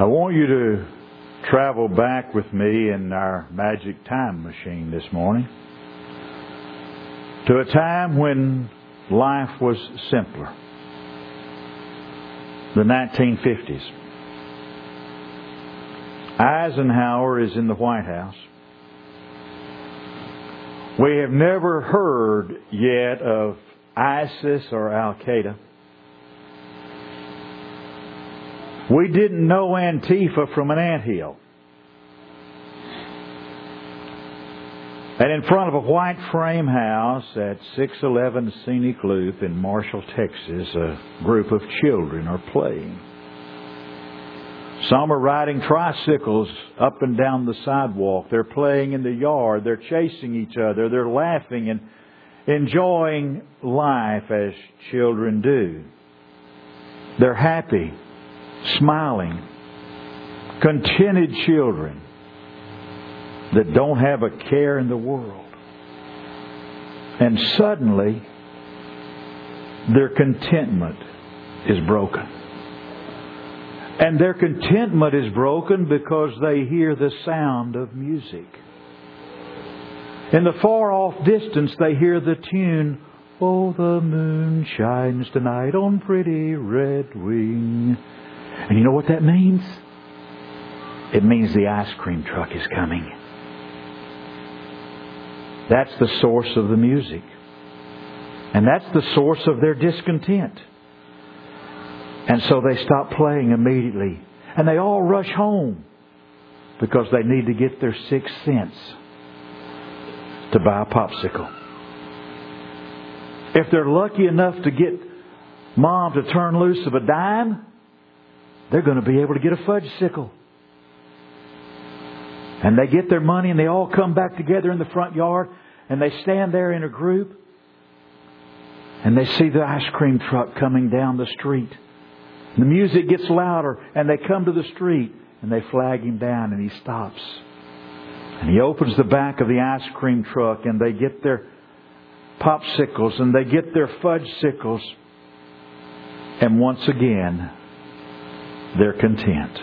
I want you to travel back with me in our magic time machine this morning to a time when life was simpler. The 1950s. Eisenhower is in the White House. We have never heard yet of ISIS or Al Qaeda. We didn't know Antifa from an anthill. And in front of a white frame house at 611 Scenic Loop in Marshall, Texas, a group of children are playing. Some are riding tricycles up and down the sidewalk. They're playing in the yard. They're chasing each other. They're laughing and enjoying life as children do. They're happy, smiling, contented children that don't have a care in the world. And suddenly, their contentment is broken. And their contentment is broken because they hear the sound of music. In the far off distance, they hear the tune, Oh, the moon shines tonight on pretty red wing. And you know what that means? It means the ice cream truck is coming. That's the source of the music. And that's the source of their discontent. And so they stop playing immediately. And they all rush home because they need to get their six cents to buy a popsicle. If they're lucky enough to get mom to turn loose of a dime, they're going to be able to get a fudge sickle. And they get their money and they all come back together in the front yard and they stand there in a group and they see the ice cream truck coming down the street. The music gets louder and they come to the street and they flag him down and he stops. And he opens the back of the ice cream truck and they get their popsicles and they get their fudge sickles. And once again, they're content.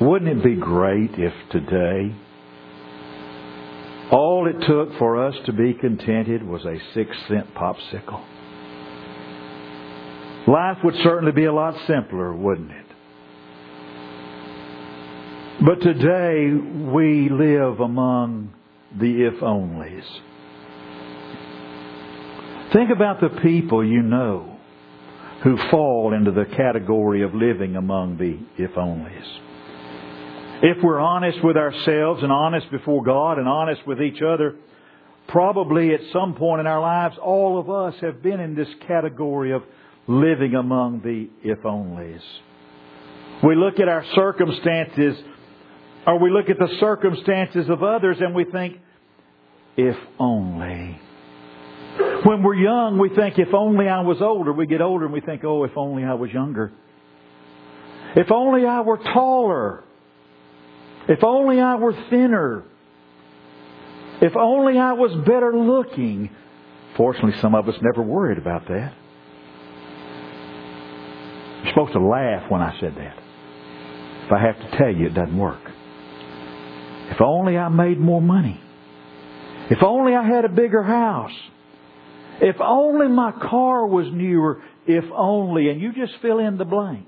Wouldn't it be great if today all it took for us to be contented was a six cent popsicle? Life would certainly be a lot simpler, wouldn't it? But today we live among the if onlys. Think about the people you know who fall into the category of living among the if onlys. If we're honest with ourselves and honest before God and honest with each other, probably at some point in our lives, all of us have been in this category of living among the if onlys. We look at our circumstances, or we look at the circumstances of others and we think, if only. When we're young, we think, if only I was older. We get older and we think, oh, if only I was younger. If only I were taller. If only I were thinner. If only I was better looking. Fortunately, some of us never worried about that. You're supposed to laugh when I said that. If I have to tell you, it doesn't work. If only I made more money. If only I had a bigger house. If only my car was newer. If only. And you just fill in the blank.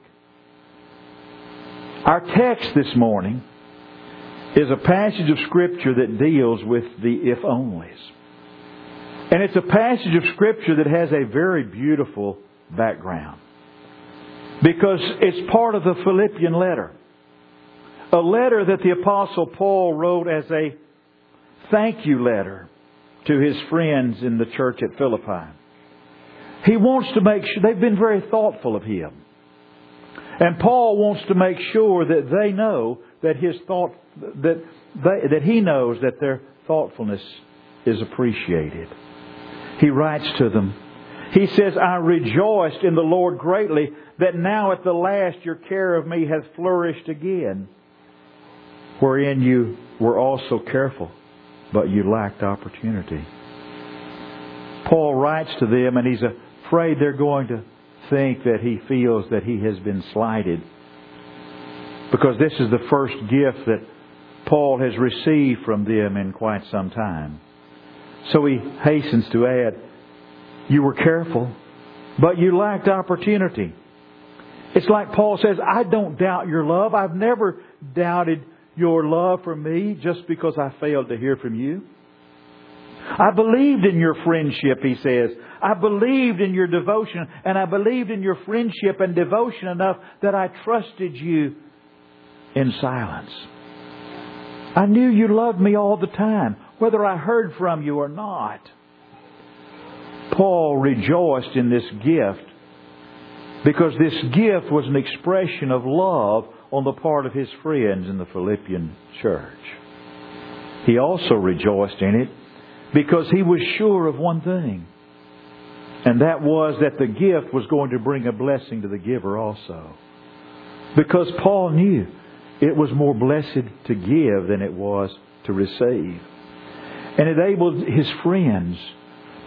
Our text this morning is a passage of Scripture that deals with the if onlys. And it's a passage of Scripture that has a very beautiful background. Because it's part of the Philippian letter. A letter that the Apostle Paul wrote as a thank you letter to his friends in the church at Philippi. He wants to make sure, they've been very thoughtful of him. And Paul wants to make sure that they know that his thought, that, they, that he knows that their thoughtfulness is appreciated. He writes to them, he says, I rejoiced in the Lord greatly that now at the last your care of me has flourished again, wherein you were also careful, but you lacked opportunity. Paul writes to them and he's afraid they're going to think that he feels that he has been slighted because this is the first gift that Paul has received from them in quite some time. So he hastens to add, You were careful, but you lacked opportunity. It's like Paul says, I don't doubt your love. I've never doubted your love for me just because I failed to hear from you. I believed in your friendship, he says. I believed in your devotion, and I believed in your friendship and devotion enough that I trusted you in silence. I knew you loved me all the time, whether I heard from you or not. Paul rejoiced in this gift because this gift was an expression of love on the part of his friends in the Philippian church. He also rejoiced in it because he was sure of one thing, and that was that the gift was going to bring a blessing to the giver also. Because Paul knew it was more blessed to give than it was to receive. And it enabled his friends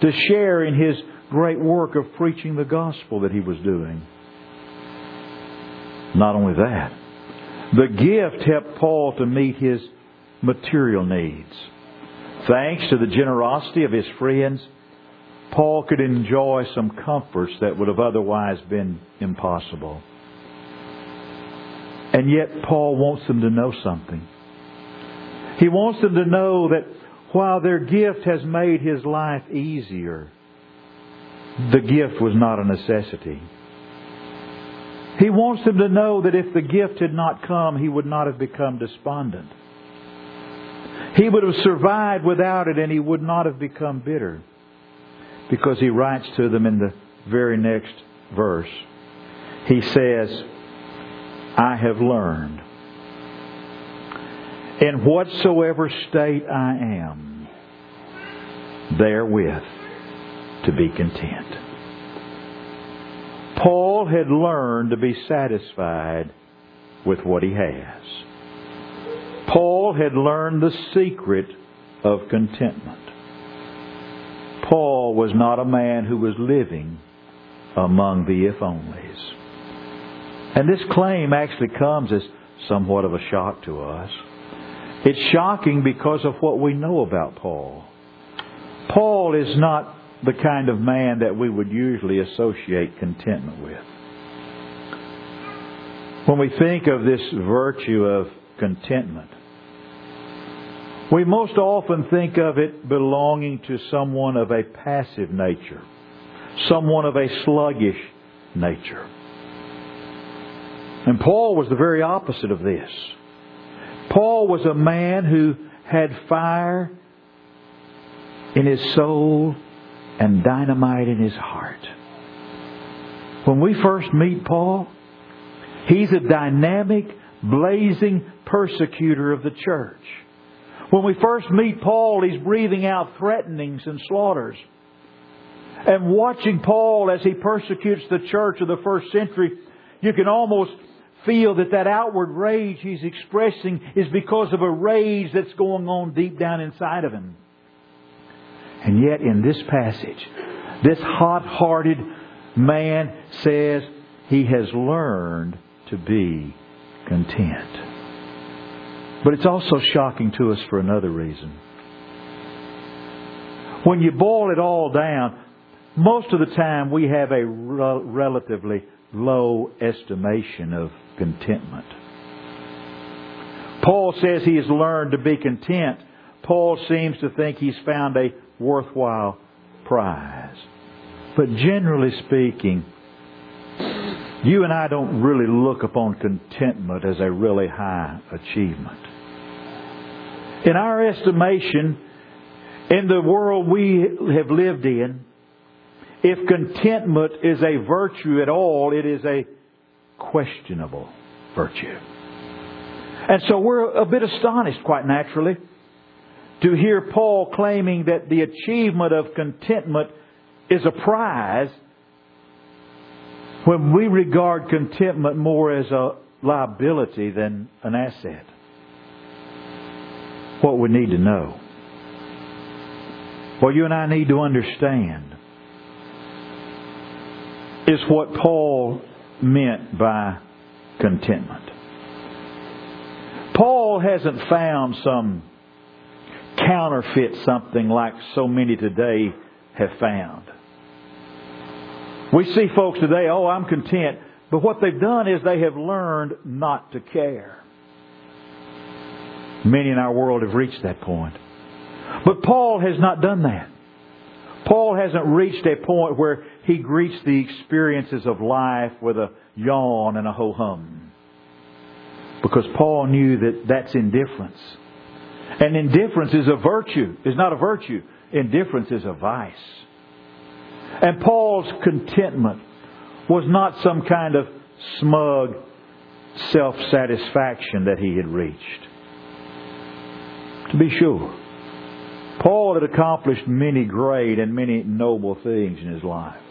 to share in his great work of preaching the gospel that he was doing. Not only that, the gift helped Paul to meet his material needs. Thanks to the generosity of his friends, Paul could enjoy some comforts that would have otherwise been impossible. And yet, Paul wants them to know something. He wants them to know that while their gift has made his life easier, the gift was not a necessity. He wants them to know that if the gift had not come, he would not have become despondent. He would have survived without it and he would not have become bitter. Because he writes to them in the very next verse. He says, I have learned in whatsoever state I am, therewith to be content. Paul had learned to be satisfied with what he has. Paul had learned the secret of contentment. Paul was not a man who was living among the if onlys. And this claim actually comes as somewhat of a shock to us. It's shocking because of what we know about Paul. Paul is not the kind of man that we would usually associate contentment with. When we think of this virtue of contentment, we most often think of it belonging to someone of a passive nature, someone of a sluggish nature. And Paul was the very opposite of this. Paul was a man who had fire in his soul and dynamite in his heart. When we first meet Paul, he's a dynamic, blazing persecutor of the church. When we first meet Paul, he's breathing out threatenings and slaughters. And watching Paul as he persecutes the church of the first century, you can almost feel that that outward rage he's expressing is because of a rage that's going on deep down inside of him. And yet in this passage, this hot-hearted man says he has learned to be content. But it's also shocking to us for another reason. When you boil it all down, most of the time we have a relatively low estimation of contentment. Paul says he has learned to be content. Paul seems to think he's found a worthwhile prize. But generally speaking, you and I don't really look upon contentment as a really high achievement. In our estimation, in the world we have lived in, if contentment is a virtue at all, it is a questionable virtue. And so we're a bit astonished, quite naturally, to hear Paul claiming that the achievement of contentment is a prize when we regard contentment more as a liability than an asset. What we need to know. What you and I need to understand is what Paul meant by contentment. Paul hasn't found some counterfeit something like so many today have found. We see folks today, oh, I'm content. But what they've done is they have learned not to care. Many in our world have reached that point. But Paul has not done that. Paul hasn't reached a point where he greets the experiences of life with a yawn and a ho hum. Because Paul knew that that's indifference. And indifference is a virtue, is not a virtue. Indifference is a vice. And Paul's contentment was not some kind of smug self satisfaction that he had reached. To be sure, Paul had accomplished many great and many noble things in his life.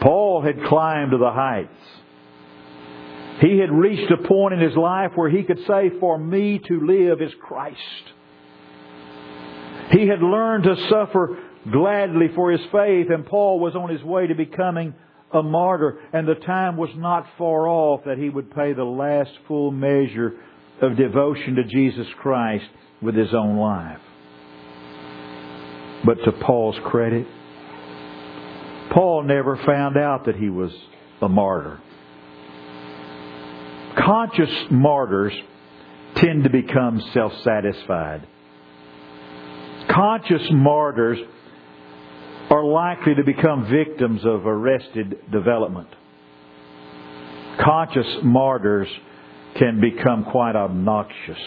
Paul had climbed to the heights. He had reached a point in his life where he could say, For me to live is Christ. He had learned to suffer gladly for his faith, and Paul was on his way to becoming a martyr, and the time was not far off that he would pay the last full measure of devotion to Jesus Christ with his own life. But to Paul's credit, Paul never found out that he was a martyr. Conscious martyrs tend to become self-satisfied. Conscious martyrs are likely to become victims of arrested development. Conscious martyrs can become quite obnoxious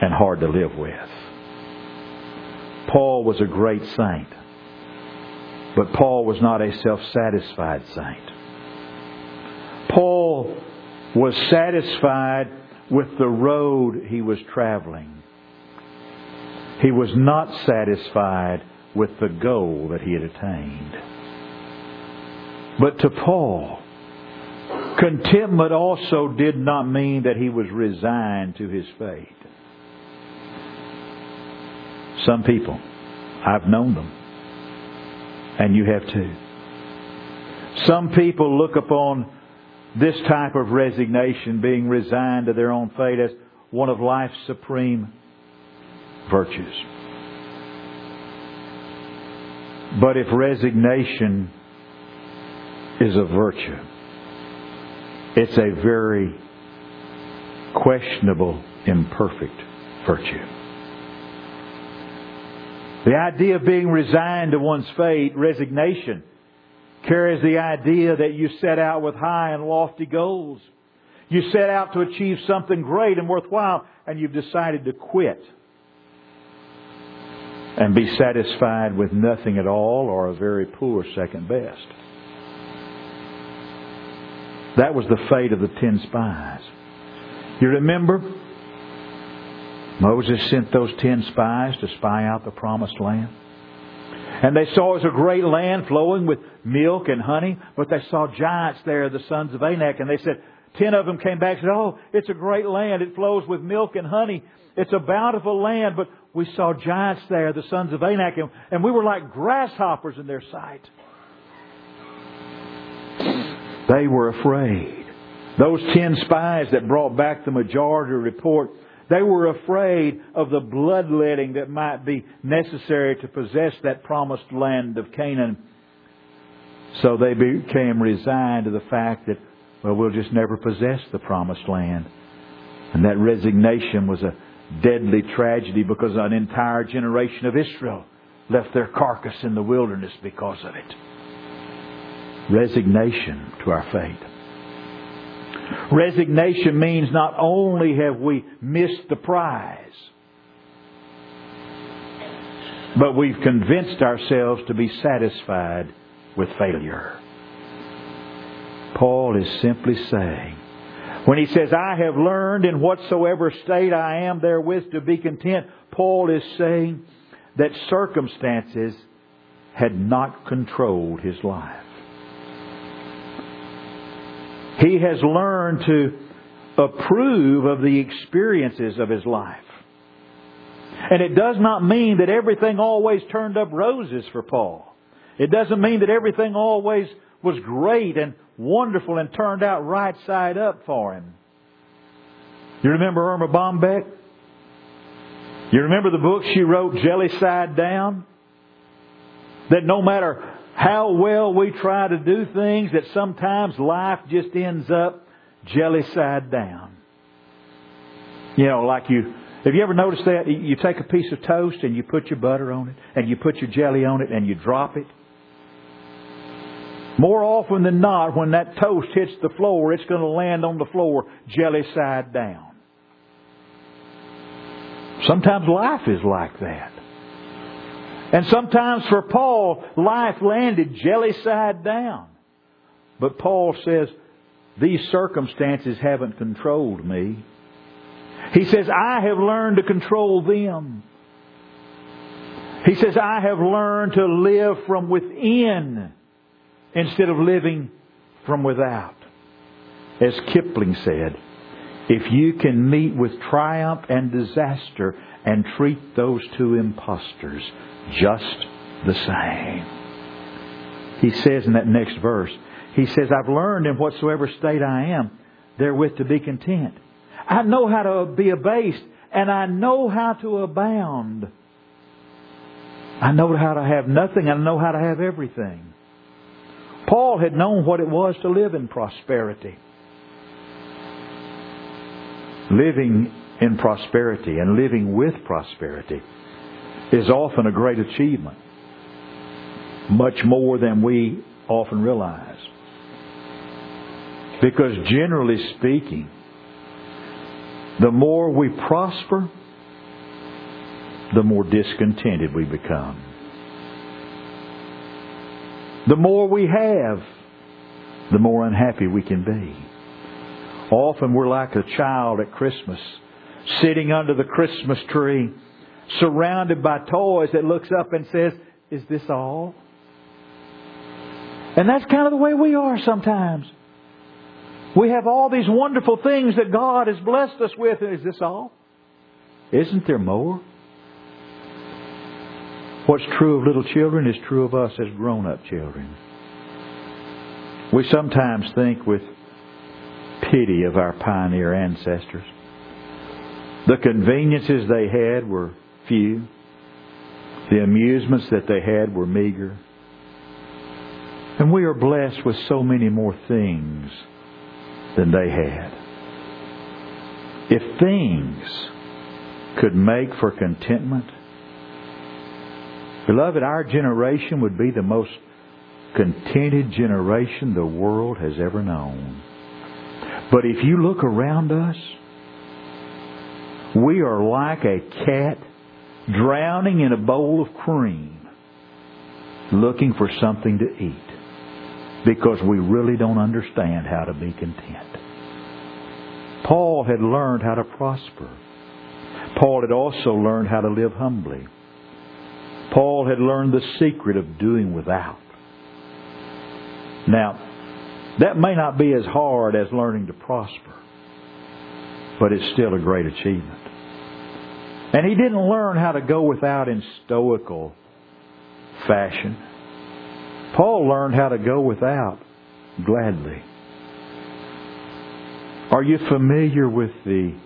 and hard to live with. Paul was a great saint, but Paul was not a self-satisfied saint. Paul was satisfied with the road he was traveling. He was not satisfied with the goal that he had attained. But to Paul, contentment also did not mean that he was resigned to his fate. Some people, I've known them, and you have too. Some people look upon this type of resignation, being resigned to their own fate, as one of life's supreme virtues. But if resignation is a virtue, it's a very questionable, imperfect virtue. The idea of being resigned to one's fate, resignation, carries the idea that you set out with high and lofty goals. You set out to achieve something great and worthwhile, and you've decided to quit and be satisfied with nothing at all or a very poor second best. That was the fate of the ten spies. You remember? Moses sent those ten spies to spy out the promised land. And they saw it was a great land flowing with milk and honey, but they saw giants there, the sons of Anak, and they said, ten of them came back and said, Oh, it's a great land. It flows with milk and honey. It's a bountiful land, but we saw giants there, the sons of Anak, and, and we were like grasshoppers in their sight. They were afraid. Those ten spies that brought back the majority report, they were afraid of the bloodletting that might be necessary to possess that promised land of Canaan. So they became resigned to the fact that, well, we'll just never possess the promised land. And that resignation was a deadly tragedy because an entire generation of Israel left their carcass in the wilderness because of it. Resignation to our fate. Resignation means not only have we missed the prize, but we've convinced ourselves to be satisfied with failure. Paul is simply saying, when he says, I have learned in whatsoever state I am therewith to be content, Paul is saying that circumstances had not controlled his life. He has learned to approve of the experiences of his life. And it does not mean that everything always turned up roses for Paul. It doesn't mean that everything always was great and wonderful and turned out right side up for him. You remember Erma Bombeck? You remember the book she wrote, Jelly Side Down? That no matter how well we try to do things, that sometimes life just ends up jelly side down. You know, like you, have you ever noticed that? You take a piece of toast and you put your butter on it, and you put your jelly on it, and you drop it. More often than not, when that toast hits the floor, it's going to land on the floor jelly side down. Sometimes life is like that. And sometimes for Paul, life landed jelly side down. But Paul says, these circumstances haven't controlled me. He says, I have learned to control them. He says, I have learned to live from within instead of living from without. As Kipling said, if you can meet with triumph and disaster and treat those two impostors just the same. He says in that next verse, he says, I've learned in whatsoever state I am, therewith to be content. I know how to be abased, and I know how to abound. I know how to have nothing, I know how to have everything. Paul had known what it was to live in prosperity. Living in prosperity and living with prosperity is often a great achievement, much more than we often realize. Because generally speaking, the more we prosper, the more discontented we become. The more we have, the more unhappy we can be. Often we're like a child at Christmas, sitting under the Christmas tree surrounded by toys that looks up and says, Is this all? And that's kind of the way we are sometimes. We have all these wonderful things that God has blessed us with. Is this all? Isn't there more? What's true of little children is true of us as grown up children. We sometimes think with pity of our pioneer ancestors. The conveniences they had were few. The amusements that they had were meager. And we are blessed with so many more things than they had. If things could make for contentment, beloved, our generation would be the most contented generation the world has ever known. But if you look around us, we are like a cat drowning in a bowl of cream, looking for something to eat because we really don't understand how to be content. Paul had learned how to prosper. Paul had also learned how to live humbly. Paul had learned the secret of doing without. Now, that may not be as hard as learning to prosper, but it's still a great achievement. And he didn't learn how to go without in stoical fashion. Paul learned how to go without gladly. Are you familiar with the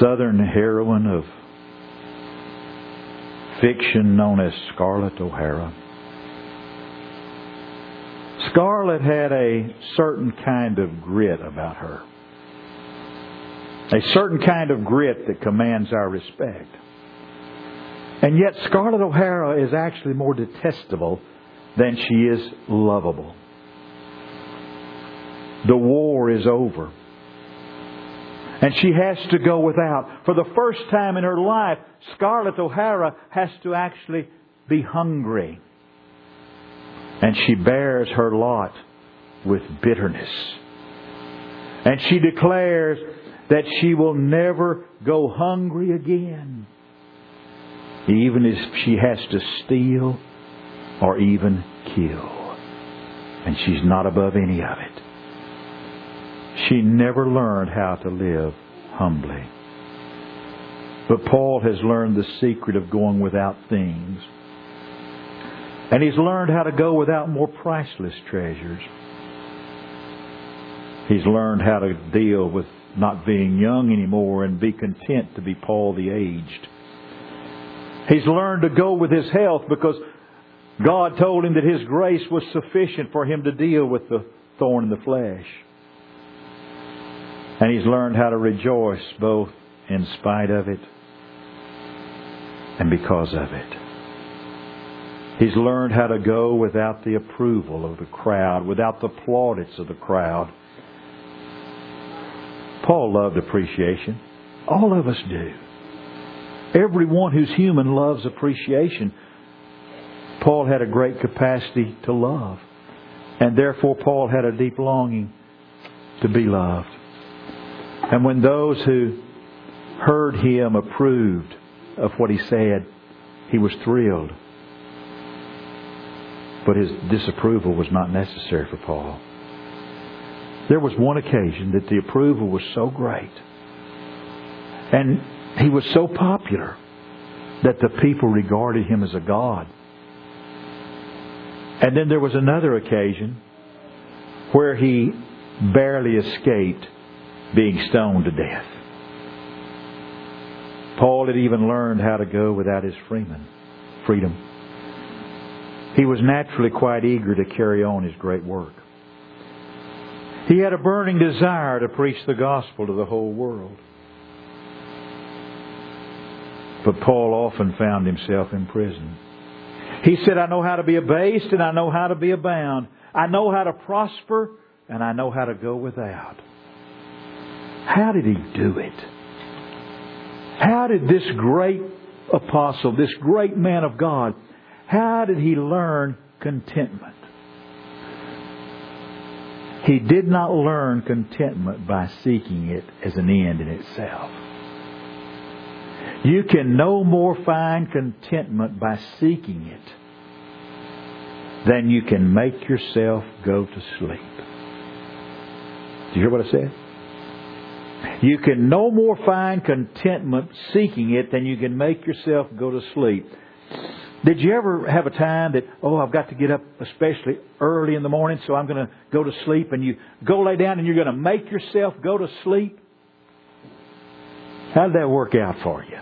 southern heroine of fiction known as Scarlett O'Hara? Scarlett had a certain kind of grit about her a certain kind of grit that commands our respect. And yet Scarlett O'Hara is actually more detestable than she is lovable. The war is over. And she has to go without. For the first time in her life, Scarlett O'Hara has to actually be hungry. And she bears her lot with bitterness. And she declares, that she will never go hungry again, even if she has to steal or even kill. And she's not above any of it. She never learned how to live humbly. But Paul has learned the secret of going without things. And he's learned how to go without more priceless treasures. He's learned how to deal with not being young anymore and be content to be Paul the aged. He's learned to go with his health because God told him that his grace was sufficient for him to deal with the thorn in the flesh. And he's learned how to rejoice both in spite of it and because of it. He's learned how to go without the approval of the crowd, without the plaudits of the crowd. Paul loved appreciation. All of us do. Everyone who's human loves appreciation. Paul had a great capacity to love. And therefore, Paul had a deep longing to be loved. And when those who heard him approved of what he said, he was thrilled. But his disapproval was not necessary for Paul. There was one occasion that the approval was so great and he was so popular that the people regarded him as a god. And then there was another occasion where he barely escaped being stoned to death. Paul had even learned how to go without his freeman, freedom. He was naturally quite eager to carry on his great work. He had a burning desire to preach the gospel to the whole world. But Paul often found himself in prison. He said, I know how to be abased and I know how to be abound. I know how to prosper and I know how to go without. How did he do it? How did this great apostle, this great man of God, how did he learn contentment? He did not learn contentment by seeking it as an end in itself. You can no more find contentment by seeking it than you can make yourself go to sleep. Did you hear what I said? You can no more find contentment seeking it than you can make yourself go to sleep. Did you ever have a time that, oh, I've got to get up especially early in the morning, so I'm going to go to sleep, and you go lay down and you're going to make yourself go to sleep? How did that work out for you?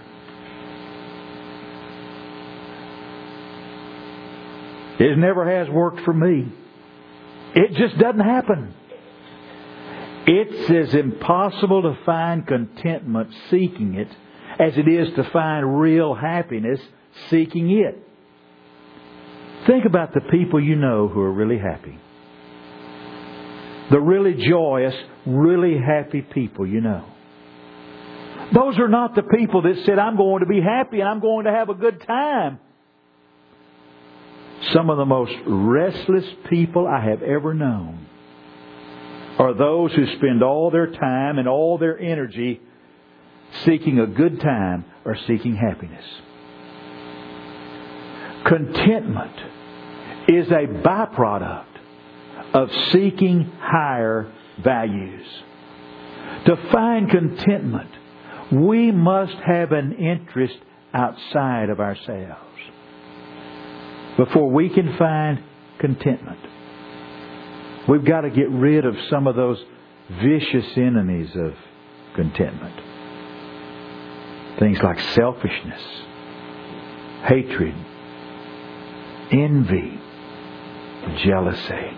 It never has worked for me. It just doesn't happen. It's as impossible to find contentment seeking it as it is to find real happiness seeking it. Think about the people you know who are really happy. The really joyous, really happy people you know. Those are not the people that said, I'm going to be happy and I'm going to have a good time. Some of the most restless people I have ever known are those who spend all their time and all their energy seeking a good time or seeking happiness. Contentment is a byproduct of seeking higher values. To find contentment, we must have an interest outside of ourselves before we can find contentment. We've got to get rid of some of those vicious enemies of contentment. Things like selfishness, hatred, envy, jealousy.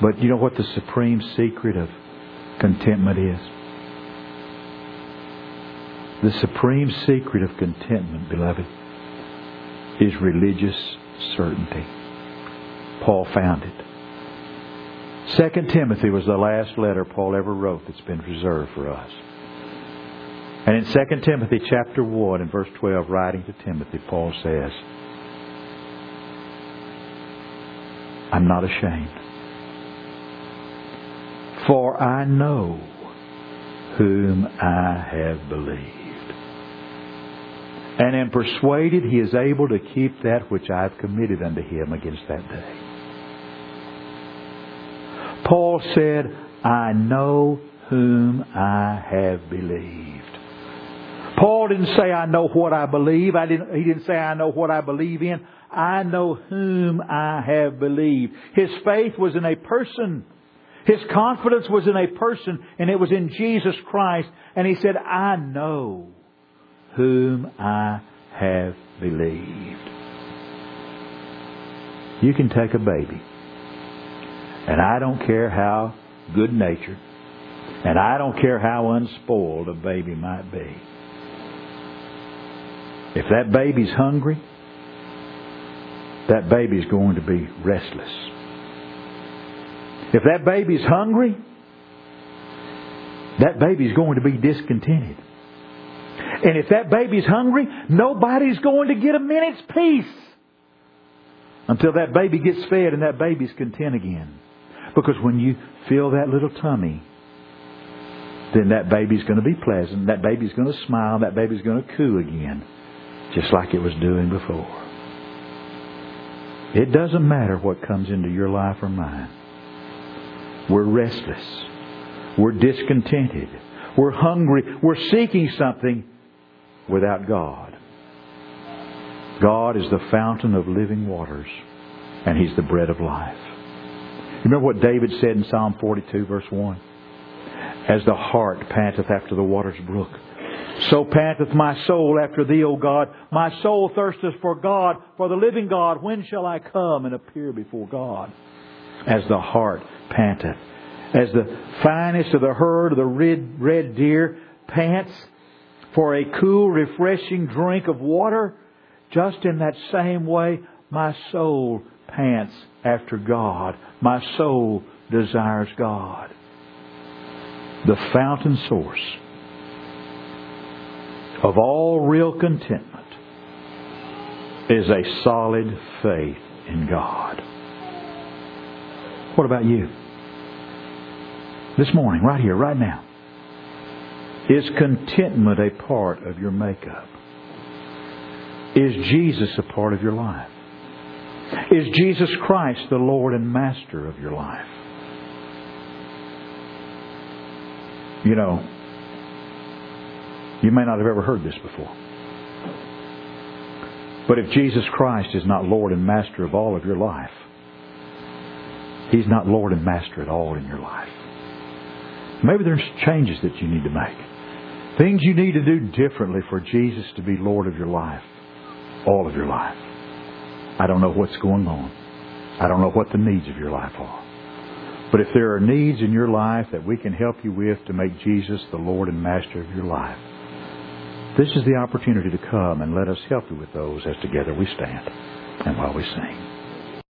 But you know what the supreme secret of contentment is? The supreme secret of contentment, beloved, is religious certainty. Paul found it. Second Timothy was the last letter Paul ever wrote that's been preserved for us. And in 2 Timothy chapter 1 and verse 12, writing to Timothy, Paul says, I'm not ashamed. For I know whom I have believed and am persuaded he is able to keep that which I have committed unto him against that day. Paul said, I know whom I have believed. Paul didn't say, I know what I believe. I didn't, he didn't say, I know what I believe in. I know whom I have believed. His faith was in a person. His confidence was in a person, and it was in Jesus Christ. And he said, I know whom I have believed. You can take a baby, and I don't care how good natured, and I don't care how unspoiled a baby might be. If that baby's hungry, that baby's going to be restless. If that baby's hungry, that baby's going to be discontented. And if that baby's hungry, nobody's going to get a minute's peace until that baby gets fed and that baby's content again. Because when you fill that little tummy, then that baby's going to be pleasant. That baby's going to smile. That baby's going to coo again, just like it was doing before. It doesn't matter what comes into your life or mine. We're restless. We're discontented. We're hungry. We're seeking something without God. God is the fountain of living waters, and He's the bread of life. Remember what David said in Psalm 42, verse 1? As the hart panteth after the water's brook, so panteth my soul after thee, O God. My soul thirsteth for God, for the living God. When shall I come and appear before God? As the hart panteth. As the finest of the herd of the red, red deer pants for a cool, refreshing drink of water, just in that same way, my soul pants after God. My soul desires God. The fountain source of all real contentment is a solid faith in God. What about you? This morning, right here, right now. Is contentment a part of your makeup? Is Jesus a part of your life? Is Jesus Christ the Lord and Master of your life? You know, you may not have ever heard this before. But if Jesus Christ is not Lord and Master of all of your life, He's not Lord and Master at all in your life. Maybe there's changes that you need to make. Things you need to do differently for Jesus to be Lord of your life. All of your life. I don't know what's going on. I don't know what the needs of your life are. But if there are needs in your life that we can help you with to make Jesus the Lord and Master of your life, this is the opportunity to come and let us help you with those as together we stand and while we sing.